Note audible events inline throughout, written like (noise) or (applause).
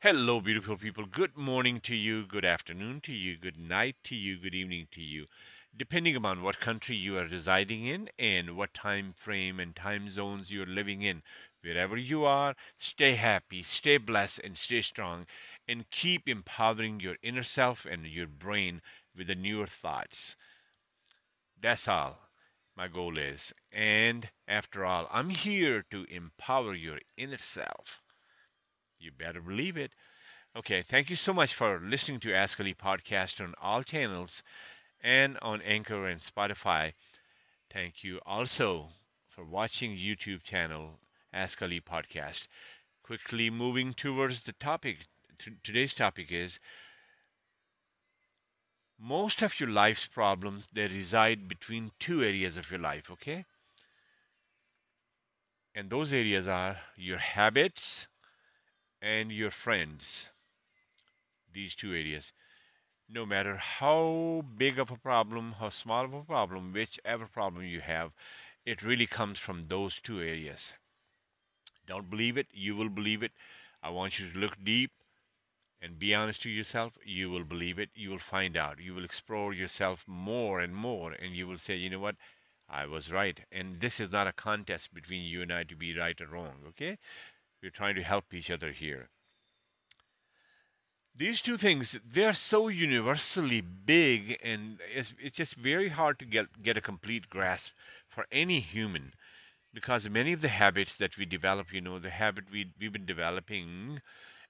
Hello, beautiful people. Good morning to you, good afternoon to you, good night to you, good evening to you, depending upon what country you are residing in and what time frame and time zones you're living in. Wherever you are, stay happy, stay blessed, and stay strong, and keep empowering your inner self and your brain with the newer thoughts. That's all my goal is. And after all, I'm here to empower your inner self. You better believe it. Okay, thank you so much for listening to Ask Ali podcast on all channels and on Anchor and Spotify. Thank you also for watching YouTube channel Ask Ali podcast. Quickly moving towards the topic. T- today's topic is most of your life's problems they reside between two areas of your life, okay? And those areas are your habits and your friends. These two areas. No matter how big of a problem, how small of a problem, whichever problem you have, it really comes from those two areas. Don't believe it, you will believe it. I want you to look deep and be honest to yourself. You will believe it. You will find out. You will explore yourself more and more, and you will say, you know what? I was right. And this is not a contest between you and I to be right or wrong, okay? We're trying to help each other here. These two things, they're so universally big, and it's, it's just very hard to get, get a complete grasp for any human because many of the habits that we develop, you know, the habit we, we've been developing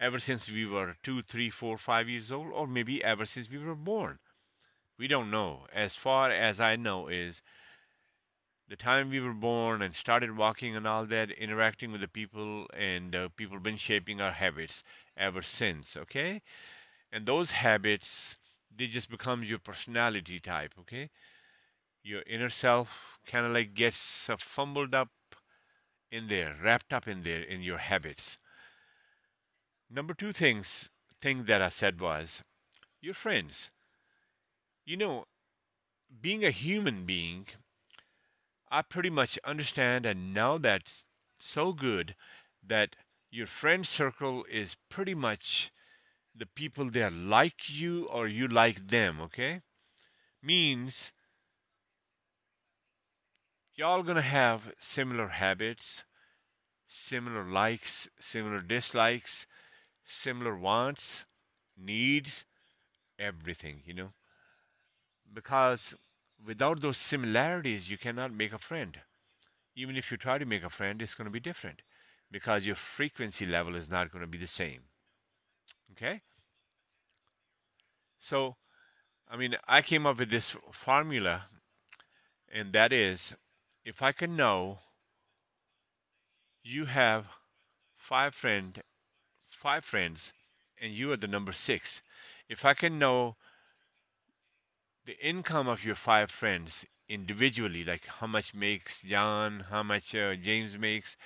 ever since we were two, three, four, five years old, or maybe ever since we were born. We don't know. As far as I know, is the time we were born and started walking and all that, interacting with the people, and uh, people been shaping our habits ever since. Okay, and those habits they just becomes your personality type. Okay, your inner self kind of like gets uh, fumbled up in there, wrapped up in there in your habits. Number two things thing that I said was your friends. You know, being a human being I pretty much understand and know that so good that your friend circle is pretty much the people that like you or you like them, okay? Means y'all gonna have similar habits, similar likes, similar dislikes, similar wants, needs, everything, you know? Because without those similarities, you cannot make a friend. Even if you try to make a friend, it's going to be different because your frequency level is not going to be the same. Okay? So, I mean, I came up with this formula, and that is if I can know you have five friend five friends and you are the number six if i can know the income of your five friends individually, like how much makes John, how much uh, James makes,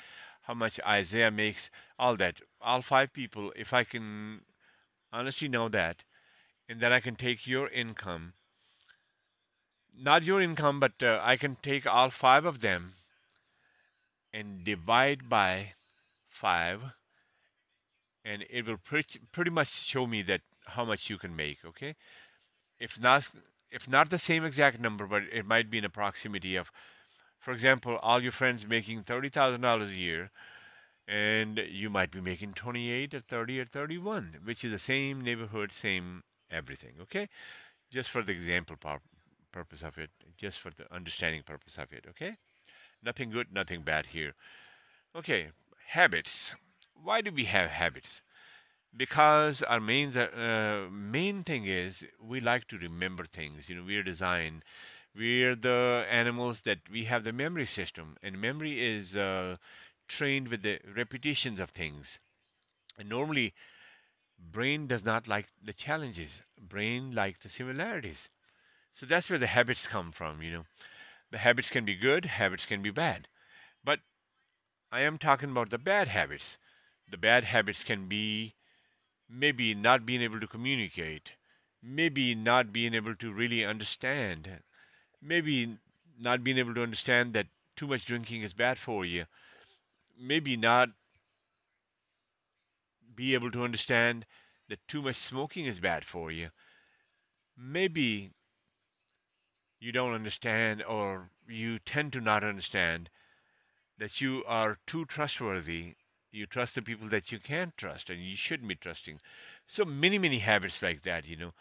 how much Isaiah makes, all that, all five people, if I can honestly know that, and then I can take your income, not your income, but uh, I can take all five of them and divide by five, and it will pretty, pretty much show me that how much you can make, okay? If not, if not the same exact number, but it might be in a proximity of, for example, all your friends making thirty thousand dollars a year, and you might be making twenty-eight or thirty or thirty-one, which is the same neighborhood, same everything. Okay, just for the example purpose of it, just for the understanding purpose of it. Okay, nothing good, nothing bad here. Okay, habits. Why do we have habits? Because our main uh, main thing is we like to remember things. You know, we're designed. We're the animals that we have the memory system, and memory is uh, trained with the repetitions of things. And normally, brain does not like the challenges. Brain likes the similarities. So that's where the habits come from. You know, the habits can be good, habits can be bad, but I am talking about the bad habits. The bad habits can be maybe not being able to communicate, maybe not being able to really understand, maybe not being able to understand that too much drinking is bad for you, maybe not be able to understand that too much smoking is bad for you. Maybe you don't understand or you tend to not understand that you are too trustworthy. You trust the people that you can't trust and you shouldn't be trusting. So many, many habits like that, you know.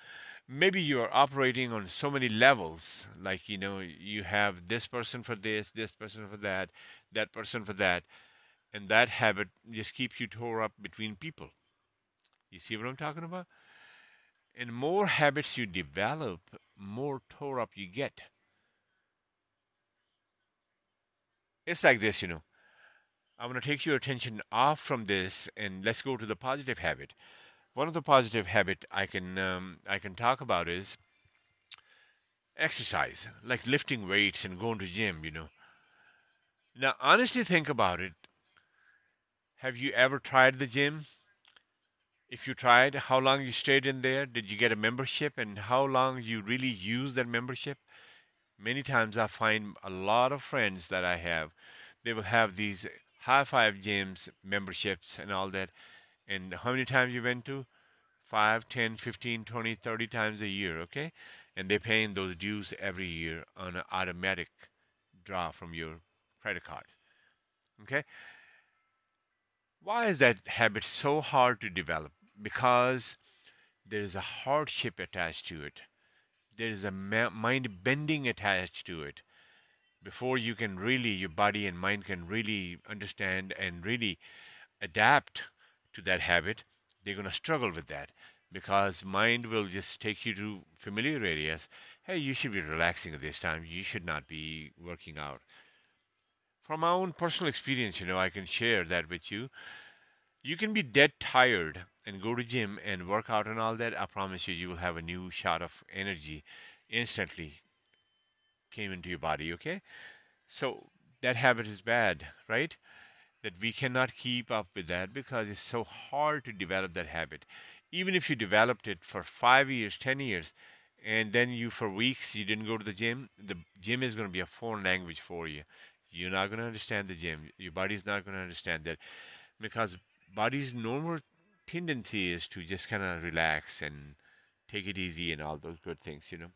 Maybe you're operating on so many levels, like, you know, you have this person for this, this person for that, that person for that, and that habit just keeps you tore up between people. You see what I'm talking about? And more habits you develop, more tore up you get. It's like this, you know. I want to take your attention off from this and let's go to the positive habit. One of the positive habit I can um, I can talk about is exercise, like lifting weights and going to gym. You know. Now, honestly, think about it. Have you ever tried the gym? If you tried, how long you stayed in there? Did you get a membership, and how long you really use that membership? Many times I find a lot of friends that I have, they will have these high five gyms memberships and all that. And how many times you went to? 5, 10, 15, 20, 30 times a year, okay? And they're paying those dues every year on an automatic draw from your credit card. Okay? Why is that habit so hard to develop? Because there is a hardship attached to it there is a mind bending attached to it before you can really your body and mind can really understand and really adapt to that habit they're going to struggle with that because mind will just take you to familiar areas hey you should be relaxing at this time. You should not be working out. From my own personal experience you know i can share that with you. You can be dead tired and go to gym and work out and all that, I promise you, you will have a new shot of energy instantly came into your body. Okay, so that habit is bad, right? That we cannot keep up with that because it's so hard to develop that habit. Even if you developed it for five years, ten years, and then you for weeks you didn't go to the gym, the gym is going to be a foreign language for you. You're not going to understand the gym. Your body's not going to understand that because body's normal tendency is to just kind of relax and take it easy and all those good things, you know.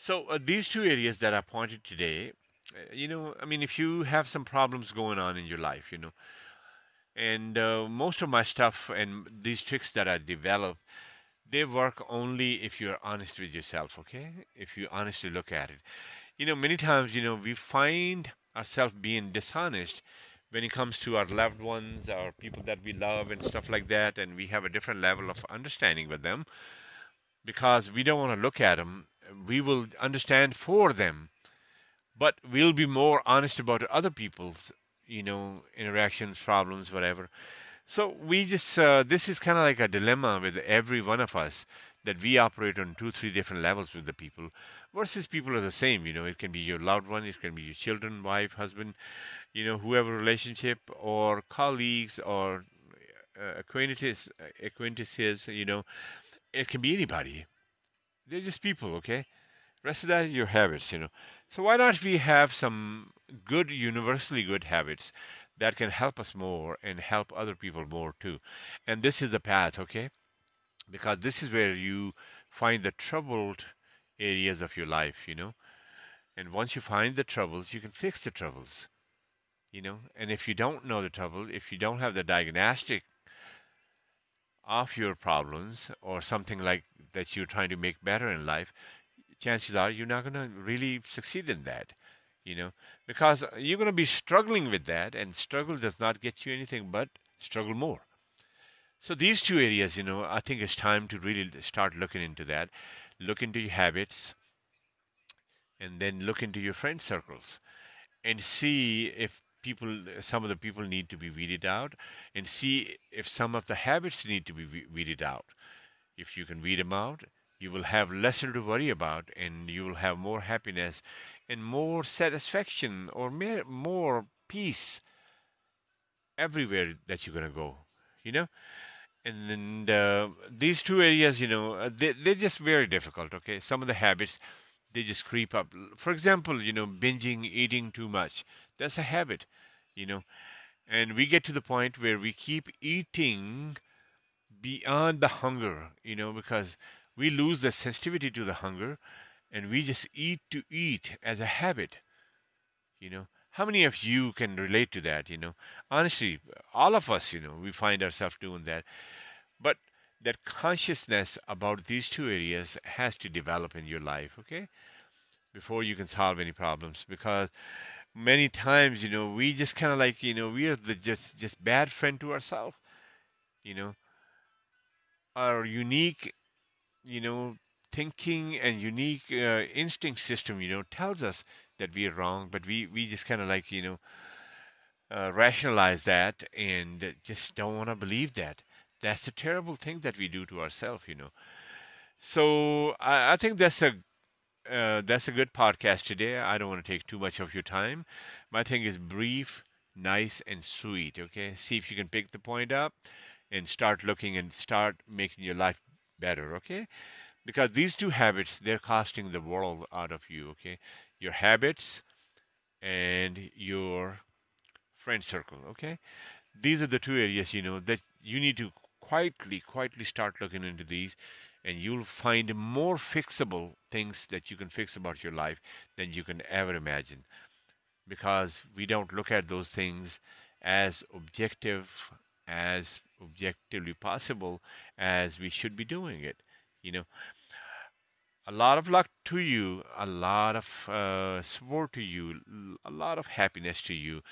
So uh, these two areas that I pointed today, uh, you know, I mean, if you have some problems going on in your life, you know, and uh, most of my stuff and these tricks that I develop, they work only if you're honest with yourself, okay? If you honestly look at it. You know, many times, you know, we find ourselves being dishonest when it comes to our loved ones, our people that we love, and stuff like that, and we have a different level of understanding with them because we don't want to look at them. We will understand for them, but we'll be more honest about other people's, you know, interactions, problems, whatever. So we just, uh, this is kind of like a dilemma with every one of us that we operate on two, three different levels with the people versus people are the same. You know, it can be your loved one, it can be your children, wife, husband, you know, whoever relationship or colleagues or uh, acquaintances, acquaintances, you know, it can be anybody. They're just people, okay? Rest of that is your habits, you know. So why not we have some good, universally good habits that can help us more and help other people more too? And this is the path, okay? Because this is where you find the troubled areas of your life, you know. And once you find the troubles, you can fix the troubles you know and if you don't know the trouble if you don't have the diagnostic of your problems or something like that you're trying to make better in life chances are you're not going to really succeed in that you know? Because you're going to be struggling with that and struggle does not get you anything but struggle more. So these two areas you know i think it's time to really start looking into that. Look into your habits and then look into your friend circles and see if people some of the people need to be weeded out and see if some of the habits need to be weeded out. If you can weed them out you will have lesser to worry about and you will have more happiness and more satisfaction or more, peace everywhere that you're going to go you know? And uh, these two areas you know uh, they, they're just very difficult okay? Some of the habits they just creep up. For example, you know, binging, eating too much. That's a habit, you know. and we get to the point where we keep eating beyond the hunger, you know, because we lose the sensitivity to the hunger and we just eat to eat as a habit, you know. How many of you can relate to that, you know? Honestly, all of us, you know, we find ourselves doing that. But that consciousness about these two areas has to develop in your life, okay? Before you can solve any problems because many times, you know, we just kind of like, you know, we are the just just bad friend to ourselves, you know. Our unique, you know, thinking and unique uh, instinct system, you know, tells us that we are wrong, but we we just kind of like, you know, uh, rationalize that and just don't want to believe that. That's the terrible thing that we do to ourselves, you know. So I, I think that's a uh, that's a good podcast today. I don't want to take too much of your time. My thing is brief, nice, and sweet. Okay, see if you can pick the point up and start looking and start making your life better. Okay, because these two habits they're costing the world out of you. Okay, your habits and your friend circle. Okay, these are the two areas you know that you need to quietly, quietly start looking into these and you'll find more fixable things that you can fix about your life than you can ever imagine. Because we don't look at those things as objective as objectively possible as we should be doing it you know. A lot of luck to you a lot of uh, support to you a lot of happiness to you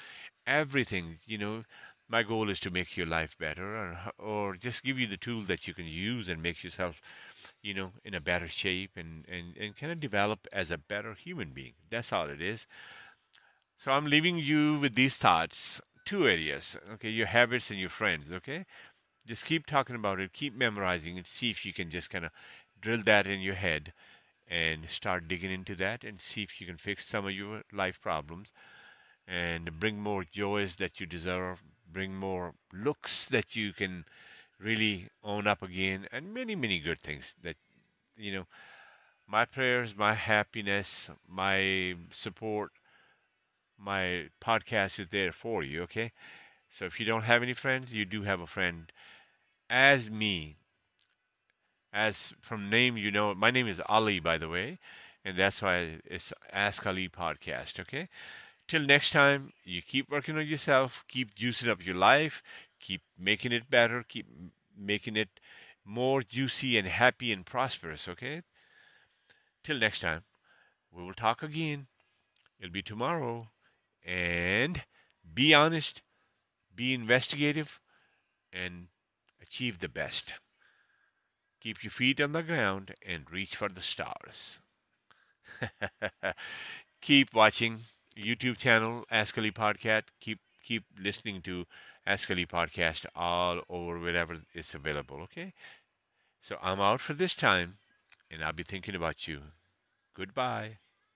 everything you know my goal is to make your life better or, or just give you the tool that you can use and make yourself you know in a better shape and, and, and kind of develop as a better human being. That's all it is. So i'm leaving you with these thoughts two areas okay? Your habits and your friends okay? Just keep talking about it keep memorizing it see if you can just kind of drill that in your head and start digging into that and see if you can fix some of your life problems and bring more joys that you deserve bring more looks that you can really own up again, and many, many good things that, you know, my prayers, my happiness, my support, my podcast is there for you, okay? So if you don't have any friends, you do have a friend as me. As from name, you know, my name is Ali, by the way, and that's why it's Ask Ali podcast, okay? Till next time, you keep working on yourself, keep juicing up your life, keep making it better, keep making it more juicy and happy and prosperous, okay? Till next time, we will talk again. It'll be tomorrow. And be honest, be investigative, and achieve the best. Keep your feet on the ground and reach for the stars. (laughs) Keep watching YouTube channel, Ask Ali Podcast. Keep keep listening to Ask Ali Podcast all over wherever it's available. Okay. So I'm out for this time, and I'll be thinking about you. Goodbye.